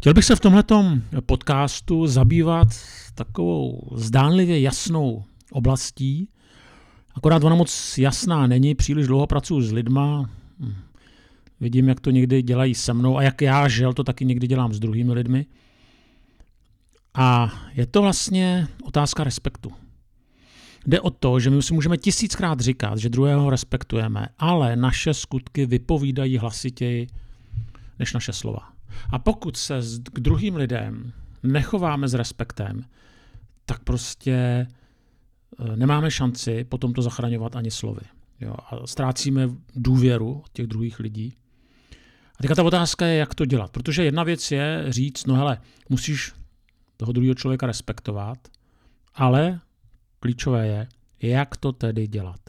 Chtěl bych se v tomto podcastu zabývat takovou zdánlivě jasnou oblastí, akorát ona moc jasná není, příliš dlouho pracuji s lidma, hm, vidím, jak to někdy dělají se mnou a jak já, žel, to taky někdy dělám s druhými lidmi. A je to vlastně otázka respektu. Jde o to, že my si můžeme tisíckrát říkat, že druhého respektujeme, ale naše skutky vypovídají hlasitěji než naše slova. A pokud se k druhým lidem nechováme s respektem, tak prostě e, nemáme šanci potom to zachraňovat ani slovy. Jo, a ztrácíme důvěru od těch druhých lidí. A teďka ta otázka je, jak to dělat. Protože jedna věc je říct, no hele, musíš toho druhého člověka respektovat, ale klíčové je, jak to tedy dělat.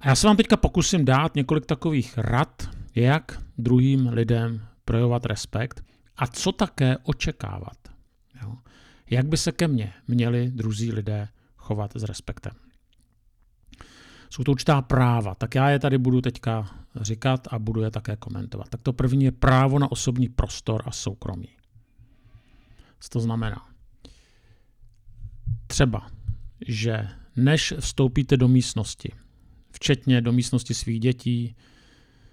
A já se vám teďka pokusím dát několik takových rad, jak druhým lidem projevovat respekt a co také očekávat. Jo? Jak by se ke mně měli druzí lidé chovat s respektem. Jsou to určitá práva, tak já je tady budu teďka říkat a budu je také komentovat. Tak to první je právo na osobní prostor a soukromí. Co to znamená? Třeba, že než vstoupíte do místnosti, včetně do místnosti svých dětí,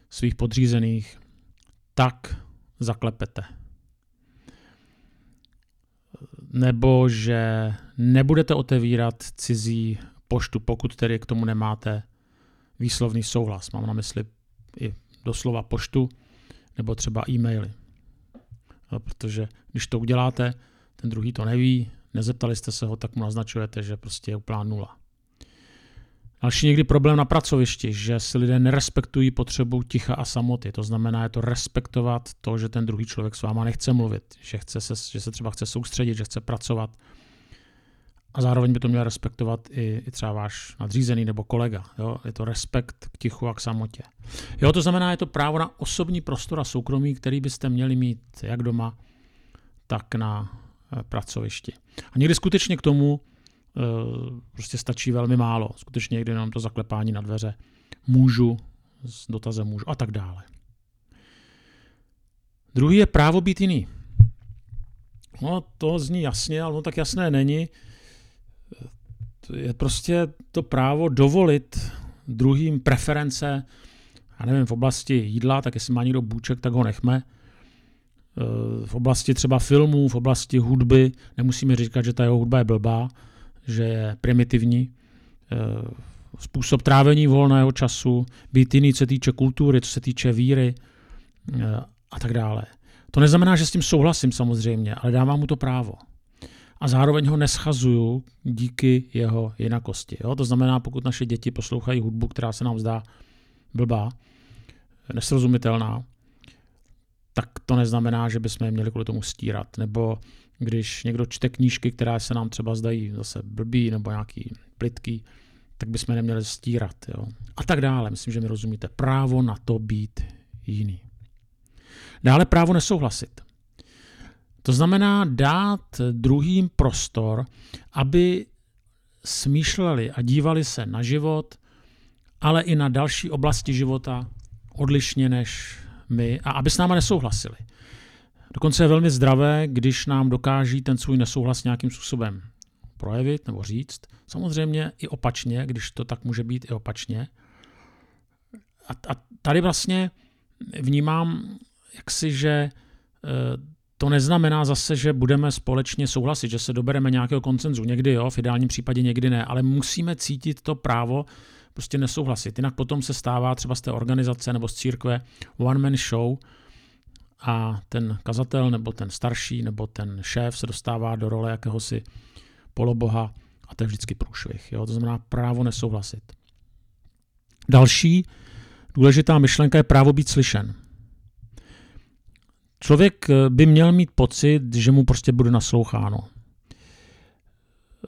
svých podřízených, tak zaklepete. Nebo že nebudete otevírat cizí poštu, pokud tedy k tomu nemáte výslovný souhlas. Mám na mysli i doslova poštu nebo třeba e-maily. No, protože když to uděláte, ten druhý to neví, nezeptali jste se ho, tak mu naznačujete, že prostě je úplná nula. Další někdy problém na pracovišti, že si lidé nerespektují potřebu ticha a samoty. To znamená, je to respektovat to, že ten druhý člověk s váma nechce mluvit, že, chce se, že se třeba chce soustředit, že chce pracovat. A zároveň by to měl respektovat i, i třeba váš nadřízený nebo kolega. Jo? Je to respekt k tichu a k samotě. Jo, to znamená, je to právo na osobní prostor a soukromí, který byste měli mít jak doma, tak na eh, pracovišti. A někdy skutečně k tomu prostě stačí velmi málo. Skutečně někdy nám to zaklepání na dveře můžu, s dotazem můžu a tak dále. Druhý je právo být jiný. No, to zní jasně, ale no tak jasné není. Je prostě to právo dovolit druhým preference, já nevím, v oblasti jídla, tak jestli má někdo bůček, tak ho nechme. Eh, v oblasti třeba filmů, v oblasti hudby, nemusíme říkat, že ta jeho hudba je blbá, že je primitivní, eh, způsob trávení volného času, být jiný, co se týče kultury, co se týče víry eh, a tak dále. To neznamená, že s tím souhlasím samozřejmě, ale dávám mu to právo. A zároveň ho neschazuju díky jeho jinakosti. Jo? To znamená, pokud naše děti poslouchají hudbu, která se nám zdá blbá, nesrozumitelná, tak to neznamená, že bychom je měli kvůli tomu stírat. Nebo když někdo čte knížky, které se nám třeba zdají zase blbý nebo nějaký plitký, tak bychom neměli stírat. Jo? A tak dále. Myslím, že mi rozumíte. Právo na to být jiný. Dále právo nesouhlasit. To znamená dát druhým prostor, aby smýšleli a dívali se na život, ale i na další oblasti života odlišně než my a aby s náma nesouhlasili. Dokonce je velmi zdravé, když nám dokáží ten svůj nesouhlas nějakým způsobem projevit nebo říct. Samozřejmě i opačně, když to tak může být i opačně. A, a tady vlastně vnímám jaksi, že e, to neznamená zase, že budeme společně souhlasit, že se dobereme nějakého koncenzu. Někdy jo, v ideálním případě někdy ne, ale musíme cítit to právo prostě nesouhlasit. Jinak potom se stává třeba z té organizace nebo z církve one man show, a ten kazatel nebo ten starší nebo ten šéf se dostává do role jakéhosi poloboha a to je vždycky průšvih. Jo? To znamená právo nesouhlasit. Další důležitá myšlenka je právo být slyšen. Člověk eh, by měl mít pocit, že mu prostě bude nasloucháno.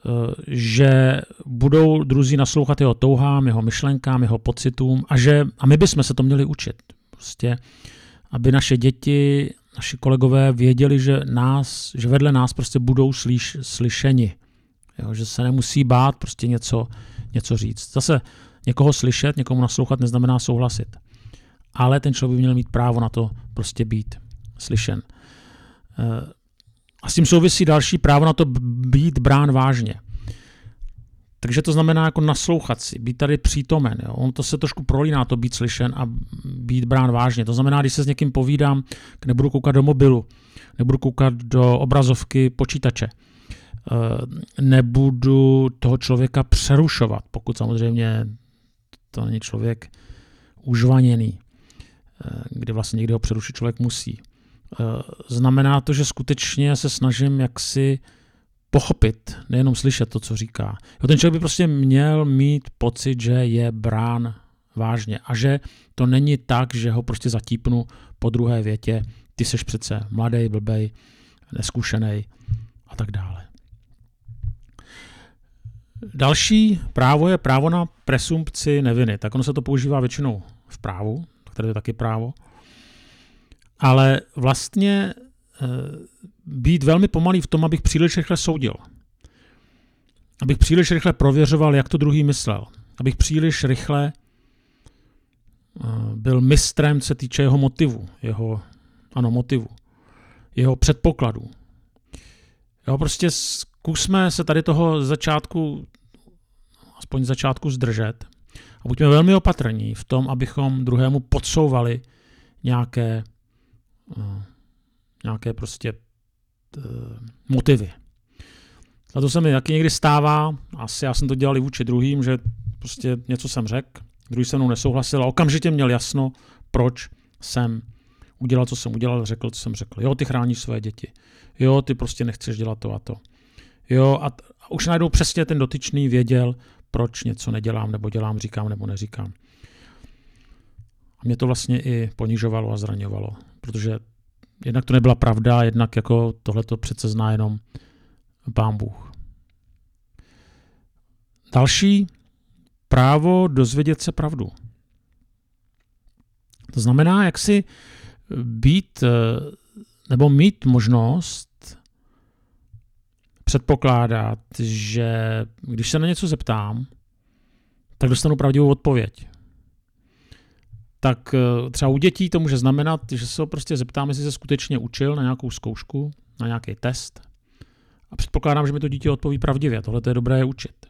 Eh, že budou druzí naslouchat jeho touhám, jeho myšlenkám, jeho pocitům a že a my bychom se to měli učit. Prostě aby naše děti, naši kolegové věděli, že, nás, že vedle nás prostě budou slyš, slyšeni. Jo, že se nemusí bát prostě něco, něco říct. Zase někoho slyšet, někomu naslouchat neznamená souhlasit. Ale ten člověk by měl mít právo na to prostě být slyšen. A s tím souvisí další právo na to být brán vážně. Takže to znamená jako naslouchat si, být tady přítomen. Jo. On to se trošku prolíná, to být slyšen a být brán vážně. To znamená, když se s někým povídám, nebudu koukat do mobilu, nebudu koukat do obrazovky počítače, eh, nebudu toho člověka přerušovat, pokud samozřejmě to není člověk užvaněný, eh, kdy vlastně někdy ho přerušit člověk musí. Eh, znamená to, že skutečně se snažím jaksi pochopit, nejenom slyšet to, co říká. Jo, ten člověk by prostě měl mít pocit, že je brán vážně a že to není tak, že ho prostě zatípnu po druhé větě, ty seš přece mladý, blbej, neskušený a tak dále. Další právo je právo na presumpci neviny. Tak ono se to používá většinou v právu, které je taky právo. Ale vlastně být velmi pomalý v tom, abych příliš rychle soudil. Abych příliš rychle prověřoval, jak to druhý myslel. Abych příliš rychle eh, byl mistrem, co se týče jeho motivu, jeho, ano, motivu, jeho předpokladů. Jo, prostě zkusme se tady toho začátku, aspoň začátku zdržet a buďme velmi opatrní v tom, abychom druhému podsouvali nějaké, uh, nějaké prostě uh, motivy. A to se mi taky někdy stává, asi já jsem to dělal i vůči druhým, že prostě něco jsem řekl, druhý se mnou nesouhlasil a okamžitě měl jasno, proč jsem udělal, co jsem udělal, řekl, co jsem řekl. Jo, ty chráníš své děti. Jo, ty prostě nechceš dělat to a to. Jo, a, t- a už najednou přesně ten dotyčný věděl, proč něco nedělám, nebo dělám, říkám, nebo neříkám. A mě to vlastně i ponižovalo a zraňovalo, protože jednak to nebyla pravda, jednak jako tohle to přece zná jenom pán Bůh. Další právo dozvědět se pravdu. To znamená, jak si být nebo mít možnost předpokládat, že když se na něco zeptám, tak dostanu pravdivou odpověď. Tak eh, třeba u dětí to může znamenat, že se ho prostě zeptám, jestli se skutečně učil na nějakou zkoušku, na nějaký test. A předpokládám, že mi to dítě odpoví pravdivě. Tohle je dobré učit.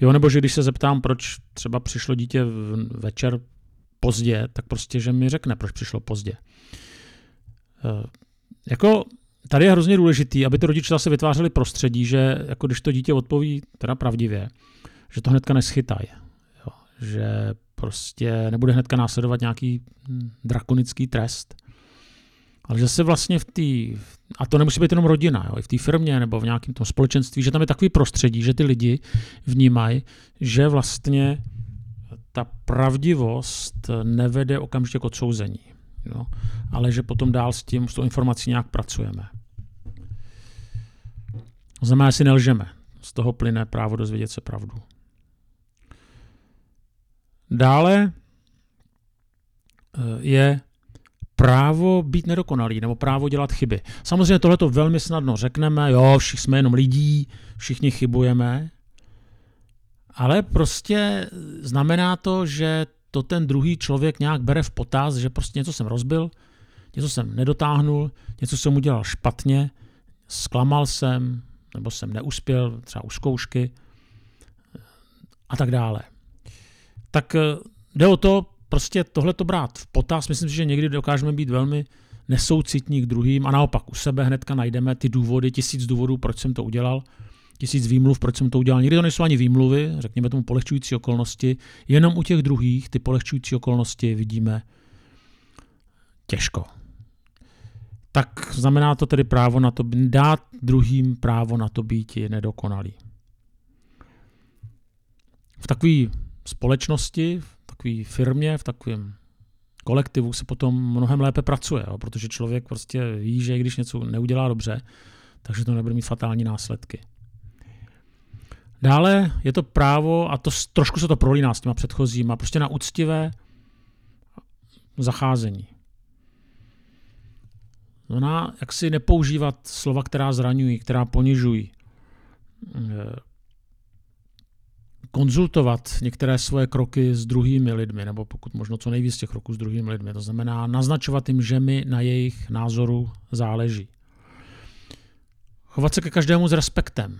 Jo, nebo že když se zeptám, proč třeba přišlo dítě večer pozdě, tak prostě, že mi řekne, proč přišlo pozdě. Eh, jako tady je hrozně důležitý, aby ty rodiče zase vytvářeli prostředí, že jako když to dítě odpoví teda pravdivě, že to hnedka neschytají. Že prostě nebude hnedka následovat nějaký hm, drakonický trest. Ale že se vlastně v té, a to nemusí být jenom rodina, jo, i v té firmě nebo v nějakém tom společenství, že tam je takový prostředí, že ty lidi vnímají, že vlastně ta pravdivost nevede okamžitě k odsouzení. Jo, ale že potom dál s tím, s tou informací nějak pracujeme. To znamená, si nelžeme. Z toho plyne právo dozvědět se pravdu. Dále eh, je právo být nedokonalý nebo právo dělat chyby. Samozřejmě tohle to velmi snadno řekneme, jo, všichni jsme jenom lidí, všichni chybujeme, ale prostě znamená to, že to ten druhý člověk nějak bere v potaz, že prostě něco jsem rozbil, něco jsem nedotáhnul, něco jsem udělal špatně, zklamal jsem, nebo jsem neuspěl, třeba u zkoušky a tak dále. Tak eh, jde o to prostě tohle to brát v potaz. Myslím si, že někdy dokážeme být velmi nesoucitní k druhým a naopak u sebe hnedka najdeme ty důvody, tisíc důvodů, proč jsem to udělal, tisíc výmluv, proč jsem to udělal. Někdy to nejsou ani výmluvy, řekněme tomu polehčující okolnosti, jenom u těch druhých ty polehčující okolnosti vidíme těžko. Tak znamená to tedy právo na to, dát druhým právo na to být nedokonalý. V takové společnosti, v takové firmě, v takovém kolektivu se potom mnohem lépe pracuje, jo, protože člověk prostě ví, že když něco neudělá dobře, takže to nebude mít fatální následky. Dále je to právo, a to trošku se to prolíná s těma předchozíma, prostě na úctivé zacházení. Znamená, jak si nepoužívat slova, která zraňují, která ponižují. Eh, konzultovat některé svoje kroky s druhými lidmi, nebo pokud možno co nejvíc těch kroků s druhými lidmi. To znamená naznačovat jim, že mi na jejich názoru záleží. chovat se ke každému s respektem.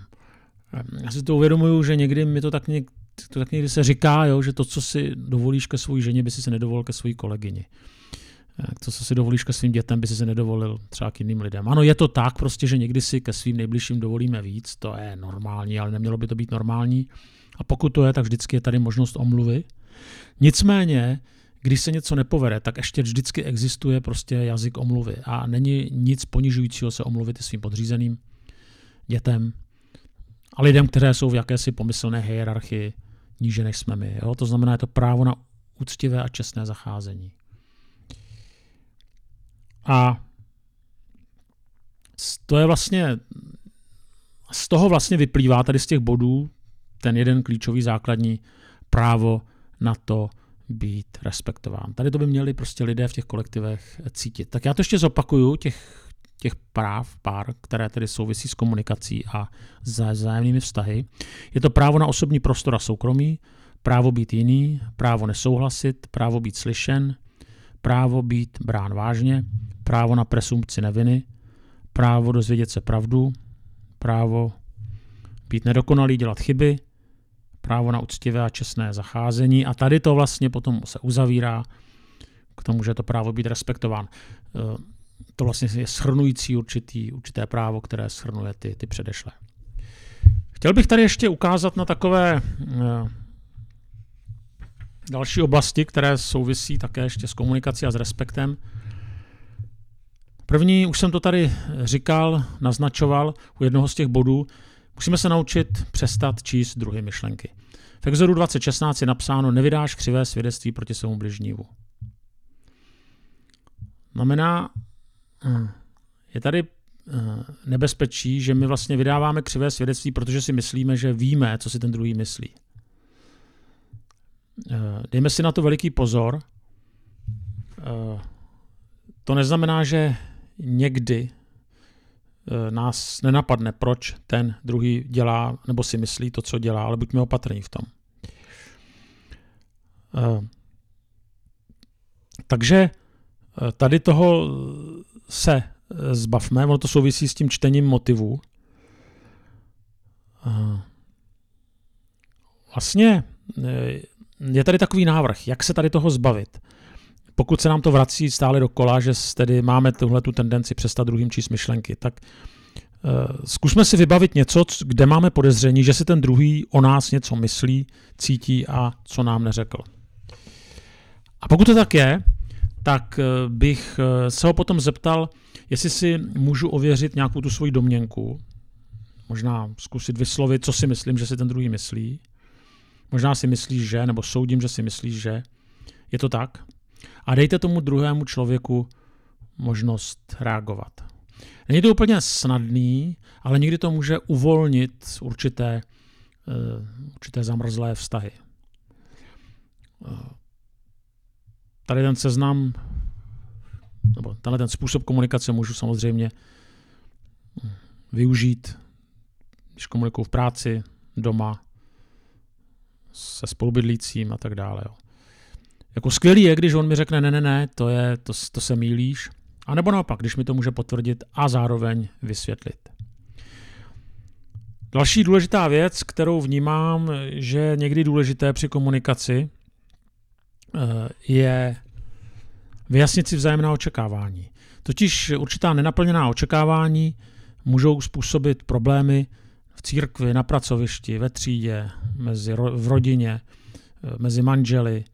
Já si to uvědomuju, že někdy mi to tak, něk, to tak někdy se říká, jo, že to, co si dovolíš ke své ženě, by si se nedovolil ke své kolegyni. To, co si dovolíš ke svým dětem, by si se nedovolil třeba k jiným lidem. Ano, je to tak prostě, že někdy si ke svým nejbližším dovolíme víc, to je normální, ale nemělo by to být normální. A pokud to je, tak vždycky je tady možnost omluvy. Nicméně, když se něco nepovede, tak ještě vždycky existuje prostě jazyk omluvy a není nic ponižujícího se omluvit svým podřízeným dětem a lidem, které jsou v jakési pomyslné hierarchii níže než jsme my. Jo? To znamená, je to právo na úctivé a čestné zacházení. A to je vlastně, z toho vlastně vyplývá tady z těch bodů ten jeden klíčový základní právo na to být respektován. Tady to by měli prostě lidé v těch kolektivech cítit. Tak já to ještě zopakuju, těch, těch práv, pár, které tedy souvisí s komunikací a s zájemnými vztahy. Je to právo na osobní prostor a soukromí, právo být jiný, právo nesouhlasit, právo být slyšen, právo být brán vážně, právo na presumpci neviny, právo dozvědět se pravdu, právo být nedokonalý, dělat chyby, právo na úctivé a čestné zacházení a tady to vlastně potom se uzavírá k tomu, že to právo být respektován. E, to vlastně je shrnující určitý, určité právo, které shrnuje ty, ty předešlé. Chtěl bych tady ještě ukázat na takové e, další oblasti, které souvisí také ještě s komunikací a s respektem. První, už jsem to tady říkal, naznačoval u jednoho z těch bodů, musíme se naučit přestat číst druhé myšlenky. V Exodu 2016 je napsáno, nevydáš křivé svědectví proti svému bližnímu. Znamená, hm, je tady hm, nebezpečí, že my vlastně vydáváme křivé svědectví, protože si myslíme, že víme, co si ten druhý myslí. Eh, dejme si na to veliký pozor. To neznamená, že někdy nás nenapadne, proč ten druhý dělá nebo si myslí to, co dělá, ale buďme opatrní v tom. Takže tady toho se zbavme, ono to souvisí s tím čtením motivů. Vlastně je tady takový návrh, jak se tady toho zbavit. Pokud se nám to vrací stále do kola, že tedy máme tuhle tu tendenci přestat druhým číst myšlenky, tak uh, zkusme si vybavit něco, kde máme podezření, že si ten druhý o nás něco myslí, cítí a co nám neřekl. A pokud to tak je, tak uh, bych uh, se ho potom zeptal, jestli si můžu ověřit nějakou tu svoji domněnku, možná zkusit vyslovit, co si myslím, že si ten druhý myslí, Možná si myslíš, že, nebo soudím, že si myslíš, že. Je to tak? A dejte tomu druhému člověku možnost reagovat. Není to úplně snadný, ale někdy to může uvolnit určité, uh, určité zamrzlé vztahy. Uh, tady ten seznam, nebo tenhle ten způsob komunikace můžu samozřejmě využít, když komunikuju v práci, doma, se spolubydlícím a tak dále. Jo. Jako skvělý je, když on mi řekne, ne, ne, ne, to, je, to, to se mílíš. A nebo naopak, když mi to může potvrdit a zároveň vysvětlit. Další důležitá věc, kterou vnímám, že je někdy důležité při komunikaci, eh, je vyjasnit si vzájemná očekávání. Totiž určitá nenaplněná očekávání můžou způsobit problémy v církvi, na pracovišti, ve třídě, mezi, v rodině, eh, mezi manželi,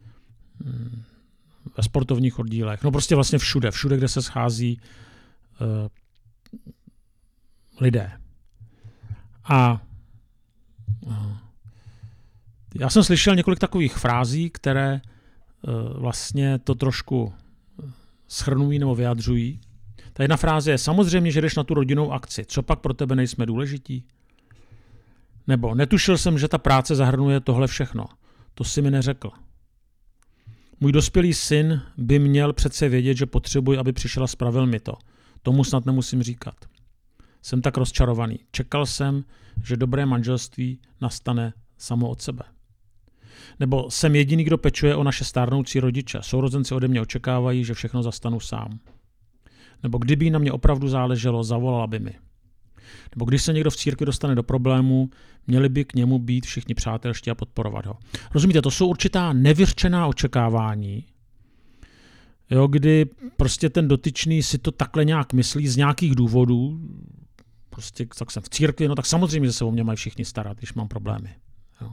ve sportovních oddílech, no prostě vlastně všude, všude, kde se schází uh, lidé. A uh, já jsem slyšel několik takových frází, které uh, vlastně to trošku schrnují nebo vyjadřují. Ta jedna fráze je samozřejmě, že jdeš na tu rodinnou akci. Co pak pro tebe nejsme důležití? Nebo netušil jsem, že ta práce zahrnuje tohle všechno. To si mi neřekl. Můj dospělý syn by měl přece vědět, že potřebuji, aby přišel a spravil mi to. Tomu snad nemusím říkat. Jsem tak rozčarovaný. Čekal jsem, že dobré manželství nastane samo od sebe. Nebo jsem jediný, kdo pečuje o naše stárnoucí rodiče. Sourozenci ode mě očekávají, že všechno zastanu sám. Nebo kdyby na mě opravdu záleželo, zavolala by mi. Nebo když se někdo v církvi dostane do problému, měli by k němu být všichni přátelští a podporovat ho. Rozumíte, to jsou určitá nevyřčená očekávání, jo, kdy prostě ten dotyčný si to takhle nějak myslí z nějakých důvodů, prostě tak jsem v církvi, no tak samozřejmě, že se o mě mají všichni starat, když mám problémy. Jo.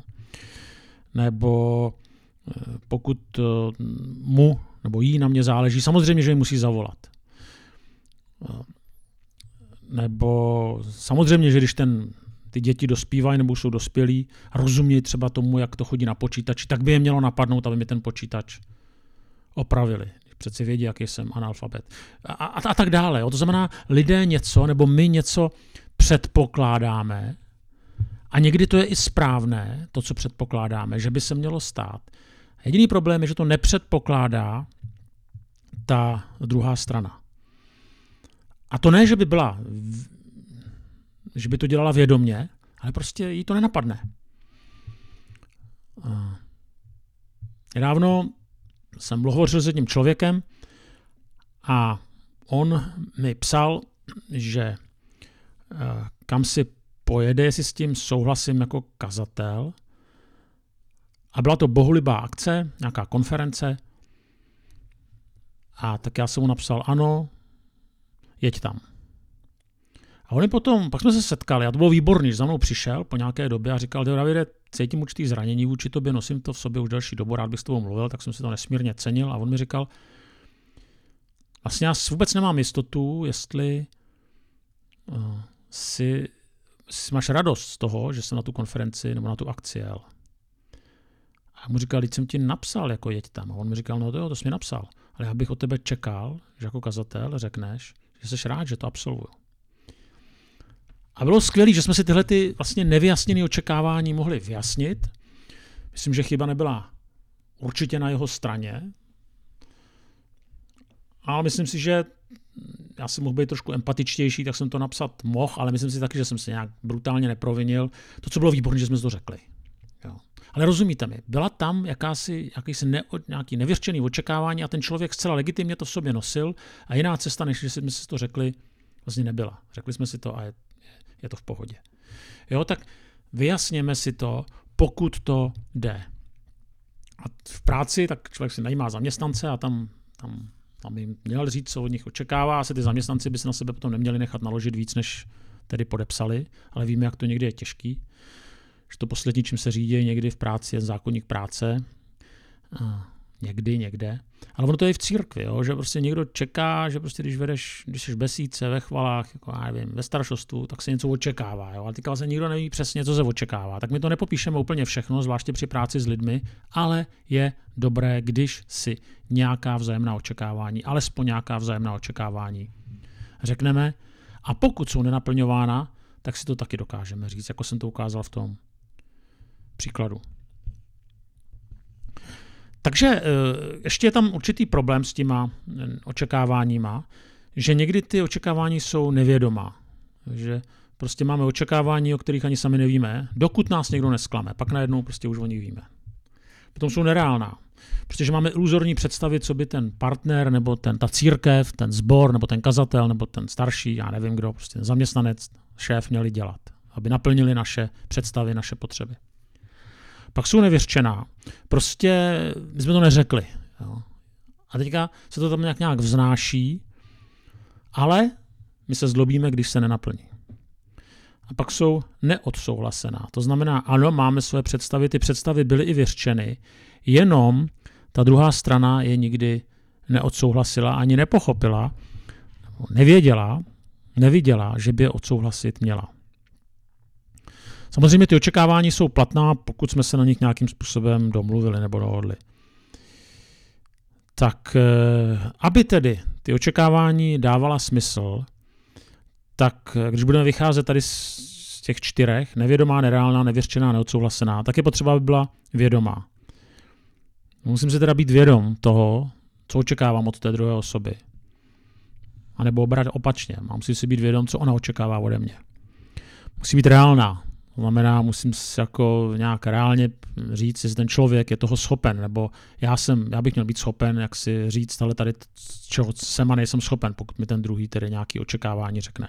Nebo eh, pokud eh, mu nebo jí na mě záleží, samozřejmě, že ji musí zavolat. Nebo samozřejmě, že když ten, ty děti dospívají nebo jsou dospělí a rozumí třeba tomu, jak to chodí na počítači, tak by je mělo napadnout, aby mi ten počítač opravili. Přeci vědí, jaký jsem analfabet. A, a, a tak dále. Jo. To znamená, lidé něco, nebo my něco předpokládáme, a někdy to je i správné, to, co předpokládáme, že by se mělo stát. Jediný problém je, že to nepředpokládá ta druhá strana. A to ne, že by byla, že by to dělala vědomně, ale prostě jí to nenapadne. Nedávno jsem hovořil s jedním člověkem a on mi psal, že eh, kam si pojede, jestli s tím souhlasím jako kazatel. A byla to bohulibá akce, nějaká konference. A tak já jsem mu napsal, ano, jeď tam. A oni potom, pak jsme se setkali a to bylo výborný, že za mnou přišel po nějaké době a říkal, Davide, cítím určitý zranění vůči tobě, nosím to v sobě už delší dobu, rád bych s tebou mluvil, tak jsem si to nesmírně cenil a on mi říkal, vlastně já vůbec nemám jistotu, jestli uh, si, si máš radost z toho, že jsem na tu konferenci nebo na tu akci jel. A mu říkal, jsem ti napsal, jako jeď tam. A on mi říkal, no to jo, to jsi mi napsal. Ale já bych od tebe čekal, že jako kazatel řekneš, že jsi rád, že to absolvuju. A bylo skvělé, že jsme si tyhle ty vlastně nevyjasněné očekávání mohli vyjasnit. Myslím, že chyba nebyla určitě na jeho straně, ale myslím si, že já jsem mohl být trošku empatičtější, tak jsem to napsat mohl, ale myslím si taky, že jsem se nějak brutálně neprovinil. To, co bylo výborné, že jsme to řekli. Ale rozumíte mi, byla tam jakási, jakýsi ne, nějaký nevěřčený očekávání a ten člověk zcela legitimně to v sobě nosil a jiná cesta, než jsme si to řekli, vlastně nebyla. Řekli jsme si to a je, je to v pohodě. Jo, tak vyjasněme si to, pokud to jde. A v práci, tak člověk si najímá zaměstnance a tam, tam, tam jim měl říct, co od nich očekává. Asi ty zaměstnanci by se na sebe potom neměli nechat naložit víc, než tedy podepsali, ale víme, jak to někdy je těžký. Že to poslední, čím se řídí někdy v práci, je zákonník práce. A někdy, někde. Ale ono to je v církvi, jo? že prostě někdo čeká, že prostě když vedeš, když jsi besíce, ve chvalách, jako já nevím, ve staršostvu, tak se něco očekává. Jo? Ale teďka vlastně nikdo neví přesně, co se očekává. Tak my to nepopíšeme úplně všechno, zvláště při práci s lidmi, ale je dobré, když si nějaká vzájemná očekávání, alespoň nějaká vzájemná očekávání řekneme. A pokud jsou nenaplňována, tak si to taky dokážeme říct, jako jsem to ukázal v tom příkladu. Takže eh, ještě je tam určitý problém s těma eh, očekáváníma, že někdy ty očekávání jsou nevědomá. Že prostě máme očekávání, o kterých ani sami nevíme, dokud nás někdo nesklame. Pak najednou prostě už o nich víme. Potom jsou nereálná. Protože máme iluzorní představy, co by ten partner, nebo ten, ta církev, ten zbor, nebo ten kazatel, nebo ten starší, já nevím kdo, prostě ten zaměstnanec, šéf měli dělat, aby naplnili naše představy, naše potřeby pak jsou nevěřčená. Prostě my jsme to neřekli. Jo. A teďka se to tam nějak, nějak vznáší, ale my se zlobíme, když se nenaplní. A pak jsou neodsouhlasená. To znamená, ano, máme své představy, ty představy byly i věřčeny, jenom ta druhá strana je nikdy neodsouhlasila, ani nepochopila, nevěděla, neviděla, že by je odsouhlasit měla. Samozřejmě ty očekávání jsou platná, pokud jsme se na nich nějakým způsobem domluvili nebo dohodli. Tak eh, aby tedy ty očekávání dávala smysl, tak eh, když budeme vycházet tady z těch čtyřech, nevědomá, nereálná, nevěřčená, neodsouhlasená, tak je potřeba, aby byla vědomá. Musím si teda být vědom toho, co očekávám od té druhé osoby. A nebo obrat opačně. Mám si být vědom, co ona očekává ode mě. Musí být reálná. To znamená, musím si jako nějak reálně říct, jestli ten člověk je toho schopen, nebo já, jsem, já bych měl být schopen, jak si říct, ale tady čeho jsem a nejsem schopen, pokud mi ten druhý tedy nějaký očekávání řekne.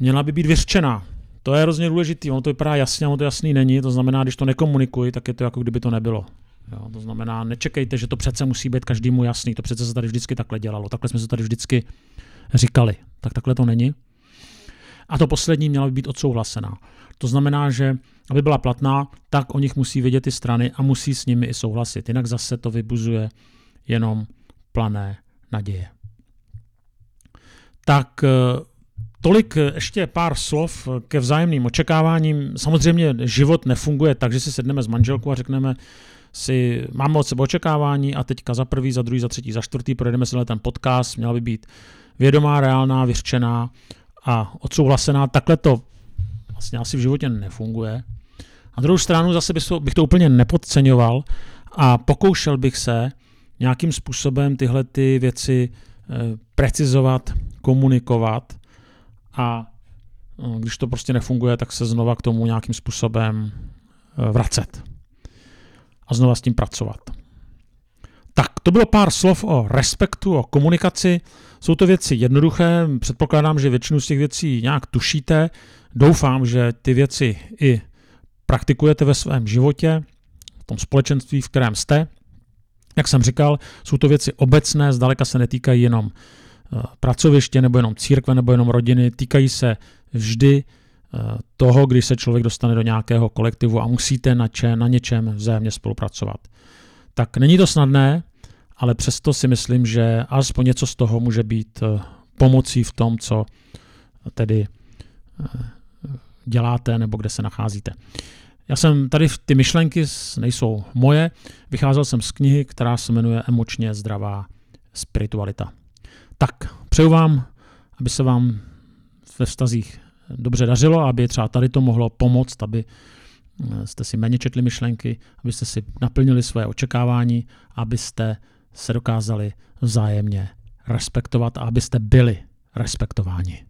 měla by být vyřčená. To je hrozně důležité, ono to vypadá jasně, ono to jasný není, to znamená, když to nekomunikuji, tak je to jako kdyby to nebylo. Jo, to znamená, nečekejte, že to přece musí být každému jasný, to přece se tady vždycky takhle dělalo, takhle jsme se tady vždycky říkali. Tak takhle to není. A to poslední měla by být odsouhlasená. To znamená, že aby byla platná, tak o nich musí vědět ty strany a musí s nimi i souhlasit. Jinak zase to vybuzuje jenom plané naděje. Tak eh, tolik ještě pár slov ke vzájemným očekáváním. Samozřejmě život nefunguje tak, že si sedneme s manželkou a řekneme si, máme od sebe očekávání a teďka za prvý, za druhý, za třetí, za čtvrtý projedeme si ten podcast, měla by být vědomá, reálná, vyřčená a odsouhlasená. Takhle to vlastně asi v životě nefunguje. Na druhou stranu zase bych to úplně nepodceňoval a pokoušel bych se nějakým způsobem tyhle ty věci eh, precizovat, komunikovat a no, když to prostě nefunguje, tak se znova k tomu nějakým způsobem eh, vracet a znova s tím pracovat. Tak, to bylo pár slov o respektu, o komunikaci. Jsou to věci jednoduché, předpokládám, že většinu z těch věcí nějak tušíte. Doufám, že ty věci i praktikujete ve svém životě, v tom společenství, v kterém jste. Jak jsem říkal, jsou to věci obecné, zdaleka se netýkají jenom eh, pracoviště, nebo jenom církve, nebo jenom rodiny, týkají se vždy eh, toho, když se člověk dostane do nějakého kolektivu a musíte na, če, na něčem vzájemně spolupracovat. Tak není to snadné, ale přesto si myslím, že alespoň něco z toho může být eh, pomocí v tom, co tedy děláte nebo kde se nacházíte. Já jsem tady, ty myšlenky nejsou moje, vycházel jsem z knihy, která se jmenuje Emočně zdravá spiritualita. Tak, přeju vám, aby se vám ve vztazích dobře dařilo, aby třeba tady to mohlo pomoct, aby eh, jste si méně četli myšlenky, abyste si naplnili svoje očekávání, abyste se dokázali vzájemně respektovat a abyste byli respektováni.